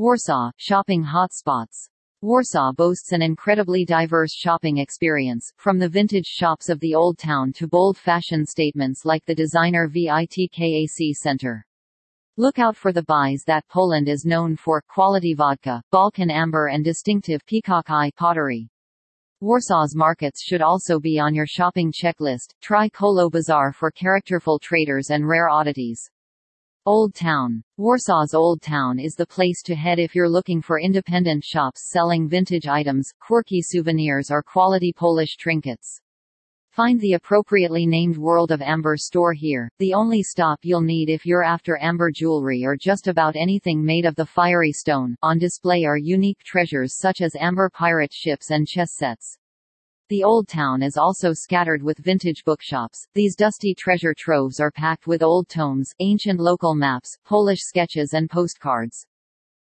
Warsaw, shopping hotspots. Warsaw boasts an incredibly diverse shopping experience, from the vintage shops of the Old Town to bold fashion statements like the designer VITKAC Center. Look out for the buys that Poland is known for, quality vodka, Baltic amber and distinctive peacock eye pottery. Warsaw's markets should also be on your shopping checklist. Try Kolo Bazaar for characterful traders and rare oddities. Old Town. Warsaw's Old Town is the place to head if you're looking for independent shops selling vintage items, quirky souvenirs or quality Polish trinkets. Find the appropriately named World of Amber store here, the only stop you'll need if you're after amber jewelry or just about anything made of the fiery stone. On display are unique treasures such as amber pirate ships and chess sets. The Old Town is also scattered with vintage bookshops. These dusty treasure troves are packed with old tomes, ancient local maps, Polish sketches and postcards.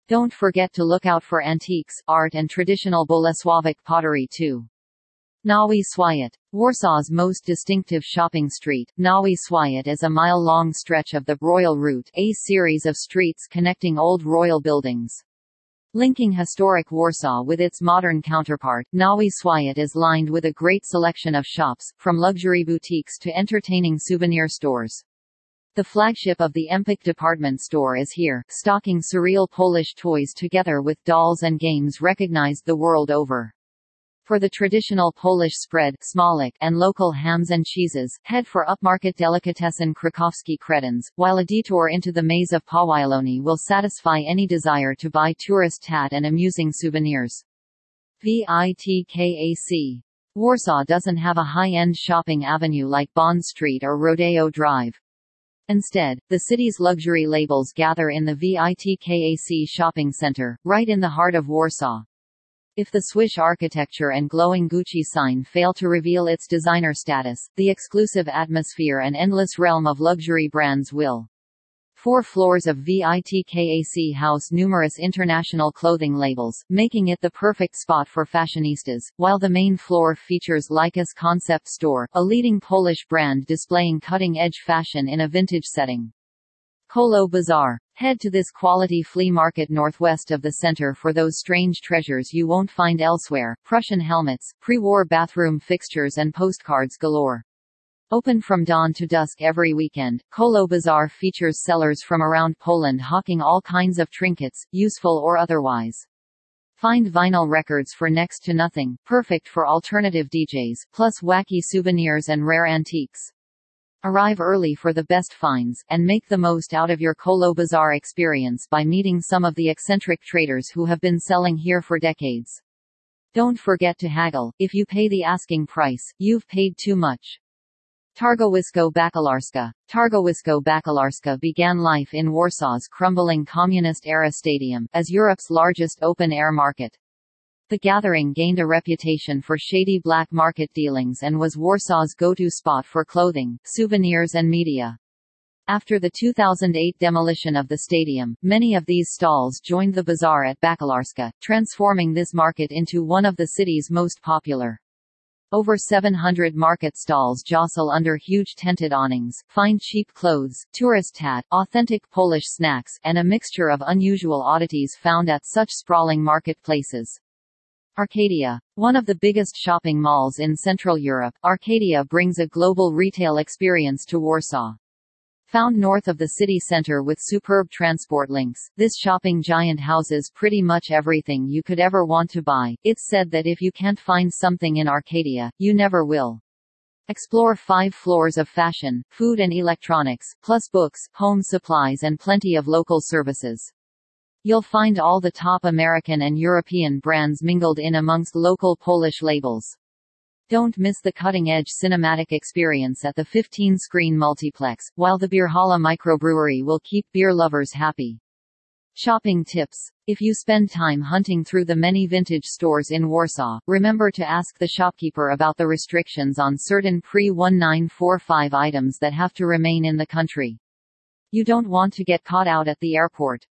Don't forget to look out for antiques, art and traditional Bolesławiec pottery too. Nowy Swiat. Warsaw's most distinctive shopping street, Nowy Swiat is a mile-long stretch of the Royal Route, a series of streets connecting old royal buildings. Linking historic Warsaw with its modern counterpart, Nowy Swiat is lined with a great selection of shops, from luxury boutiques to entertaining souvenir stores. The flagship of the Empik department store is here, stocking surreal Polish toys together with dolls and games recognized the world over. For the traditional Polish spread smalec and local hams and cheeses, head for upmarket delicatessen Krakowski Kredens, while a detour into the maze of Pawilony will satisfy any desire to buy tourist tat and amusing souvenirs. VITKAC. Warsaw doesn't have a high-end shopping avenue like Bond Street or Rodeo Drive. Instead, the city's luxury labels gather in the VITKAC shopping center, right in the heart of Warsaw. If the swish architecture and glowing Gucci sign fail to reveal its designer status, the exclusive atmosphere and endless realm of luxury brands will. Four floors of VITKAC house numerous international clothing labels, making it the perfect spot for fashionistas, while the main floor features Lycus Concept Store, a leading Polish brand displaying cutting-edge fashion in a vintage setting. Kolo Bazaar. Head to this quality flea market northwest of the center for those strange treasures you won't find elsewhere, Prussian helmets, pre-war bathroom fixtures and postcards galore. Open from dawn to dusk every weekend, Kolo Bazaar features sellers from around Poland hawking all kinds of trinkets, useful or otherwise. Find vinyl records for next to nothing, perfect for alternative DJs, plus wacky souvenirs and rare antiques. Arrive early for the best finds, and make the most out of your Kolo Bazaar experience by meeting some of the eccentric traders who have been selling here for decades. Don't forget to haggle, if you pay the asking price, you've paid too much. Targowisko Bakalarska Targowisko Bakalarska began life in Warsaw's crumbling communist-era stadium, as Europe's largest open-air market. The gathering gained a reputation for shady black market dealings and was Warsaw's go-to spot for clothing, souvenirs and media. After the 2008 demolition of the stadium, many of these stalls joined the bazaar at Bakalarska, transforming this market into one of the city's most popular. Over 700 market stalls jostle under huge tented awnings, find cheap clothes, tourist hat, authentic Polish snacks, and a mixture of unusual oddities found at such sprawling marketplaces. Arcadia. One of the biggest shopping malls in Central Europe, Arcadia brings a global retail experience to Warsaw. Found north of the city center with superb transport links, this shopping giant houses pretty much everything you could ever want to buy. It's said that if you can't find something in Arcadia, you never will. Explore five floors of fashion, food and electronics, plus books, home supplies and plenty of local services. You'll find all the top American and European brands mingled in amongst local Polish labels. Don't miss the cutting-edge cinematic experience at the 15-screen multiplex, while the Bierhala microbrewery will keep beer lovers happy. Shopping tips. If you spend time hunting through the many vintage stores in Warsaw, remember to ask the shopkeeper about the restrictions on certain pre-1945 items that have to remain in the country. You don't want to get caught out at the airport.